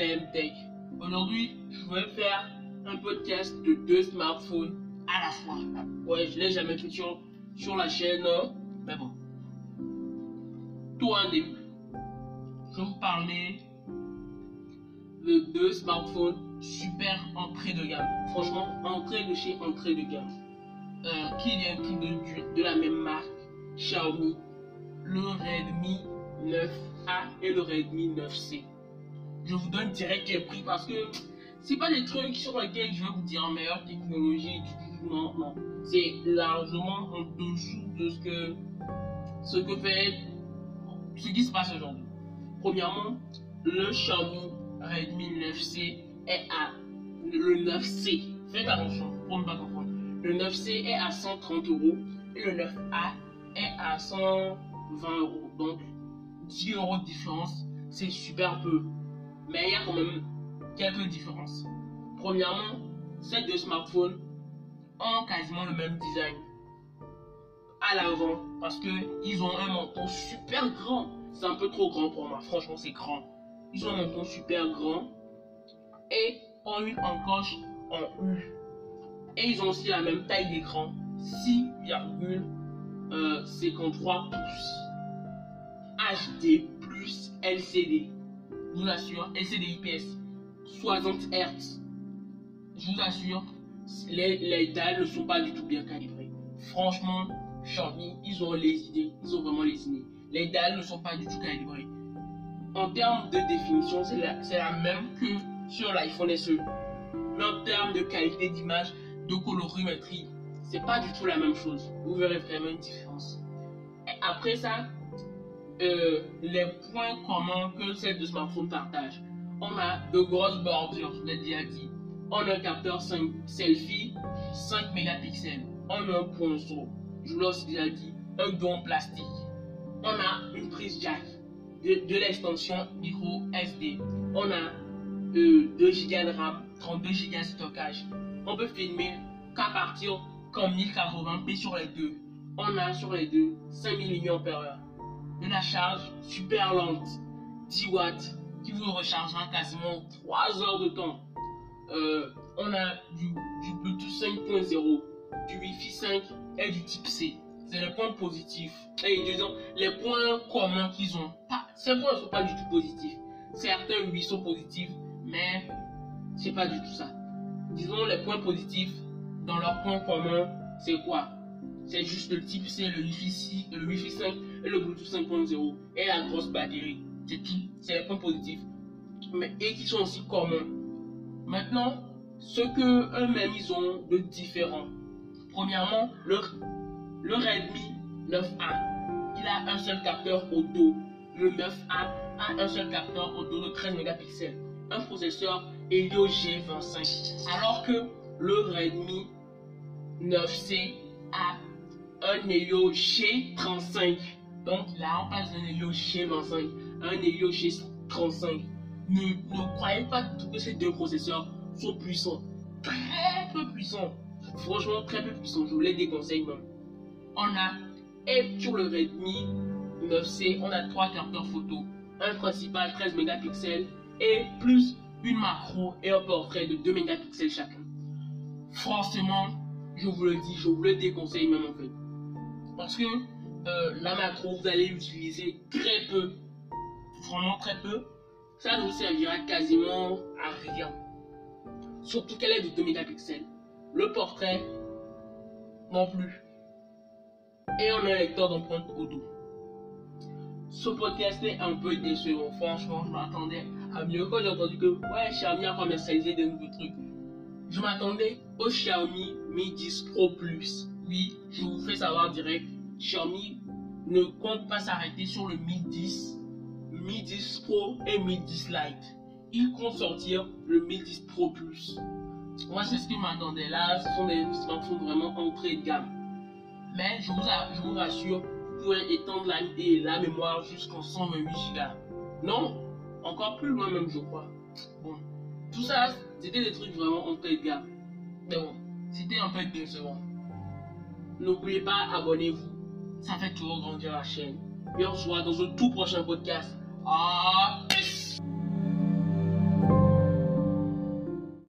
Tech. Aujourd'hui, je vais faire un podcast de deux smartphones à la fois. Ouais, je l'ai jamais fait sur, sur la chaîne, hein. mais bon. Tout un début. Je vous parler de deux smartphones super entrée de gamme. Franchement, entrée de chez entrée de gamme. Euh, qui vient de, de la même marque, Xiaomi, le Redmi 9A et le Redmi 9C. Je vous donne direct les prix parce que c'est pas des trucs sur lesquels je vais vous dire meilleure technologie. Non, non. C'est largement en dessous de ce que, ce que fait, ce qui se passe aujourd'hui. Premièrement, le Xiaomi Redmi 9C est à le 9C. Faites attention pour ne pas confondre. Le 9C est à 130 euros et le 9A est à 120 euros. Donc 10 euros de différence, c'est super peu. Mais il y a quand même quelques différences. Premièrement, ces deux smartphones ont quasiment le même design à l'avant parce que ils ont un menton super grand. C'est un peu trop grand pour moi. Franchement, c'est grand. Ils ont un menton super grand et ont une encoche en U. Et ils ont aussi la même taille d'écran, 6,53 pouces. HD plus LCD. Je vous assure, LCD IPS, 60 Hz. Je vous assure, les, les dalles ne sont pas du tout bien calibrées. Franchement, Xiaomi, ils ont les idées. Ils ont vraiment les idées. Les dalles ne sont pas du tout calibrées. En termes de définition, c'est la, la, même que sur l'iPhone SE. Mais en termes de qualité d'image, de colorimétrie, c'est pas du tout la même chose. Vous verrez vraiment une différence. Et après ça, euh, les points communs que ces deux smartphones partagent. On a de grosses bordures, je l'ai déjà dit. On a un capteur 5 selfie 5 mégapixels. On a un ponceau, je l'ai aussi déjà dit, un don plastique. On a une prise jack, de, l'extension micro SD. On a euh, 2 Go de RAM, 32 Go de stockage. On peut filmer qu'à partir comme 1080p sur les deux. On a sur les deux 5000 mAh de la charge super lente, 10 watts, qui vous rechargera quasiment 3 heures de temps. Euh, on a du, Bluetooth 5.0, du Wi-Fi 5 et du type C. C'est les points positifs. Et disons, les points communs qu'ils ont. Ces points ne sont pas du tout positifs. Certains, oui, sont positifs, mais c'est pas du tout ça. Disons, les points positifs, dans leurs points communs, c'est quoi? C'est juste le type C, le Wi-Fi, le Wi-Fi 5 et le Bluetooth 5.0 et la grosse batterie. C'est tout. C'est les points positifs. Mais, et qui sont aussi communs. Maintenant, ce que eux-mêmes ils ont de différent. Premièrement, le, Redmi 9A, il a un seul capteur auto. Le 9A a un seul capteur auto de 13 mégapixels. Un processeur Helio G25. Alors que le Redmi 9C a un Helio G35. Donc là, on passe d'un Helio G25 à un Helio G35. Ne, ne croyez pas que ces deux processeurs sont puissants. Très peu puissants. Franchement, très peu puissants. Je vous les déconseille même. On a, et sur le Redmi 9C, on a trois capteurs photo. Un principal 13 mégapixels et plus une macro et un portrait de 2 mégapixels chacun. Forcément, je vous le dis, je vous le déconseille même en fait. Parce que euh, la macro, vous allez l'utiliser très peu. Vraiment très peu. Ça ne vous servira quasiment à rien. Surtout qu'elle est de 2 mégapixels. Le portrait, non plus. Et on a un lecteur d'empreintes auto. Ce podcast est un peu décevant. Franchement, je m'attendais à mieux. Quand j'ai entendu que ouais, Xiaomi a commercialisé des nouveaux trucs, je m'attendais au Xiaomi Mi 10 Pro Plus. Oui, je vous fais savoir direct, Xiaomi ne compte pas s'arrêter sur le Mi 10, Mi 10 Pro et Mi 10 Lite. Il compte sortir le Mi 10 Pro Plus. Moi, c'est ce qui m'attendait là. Ce sont des smartphones vraiment entrée de gamme. Mais je vous, rassure, vous pouvez étendre la, la mémoire jusqu'en 128 Go. Non, encore plus loin même, je crois. Bon, tout ça, c'était des trucs vraiment entrée de gamme. Mais bon, c'était un peu décevant. N'oubliez pas, abonnez-vous. Ça fait toujours grandir la chaîne. Et on se voit dans un tout prochain podcast. Ah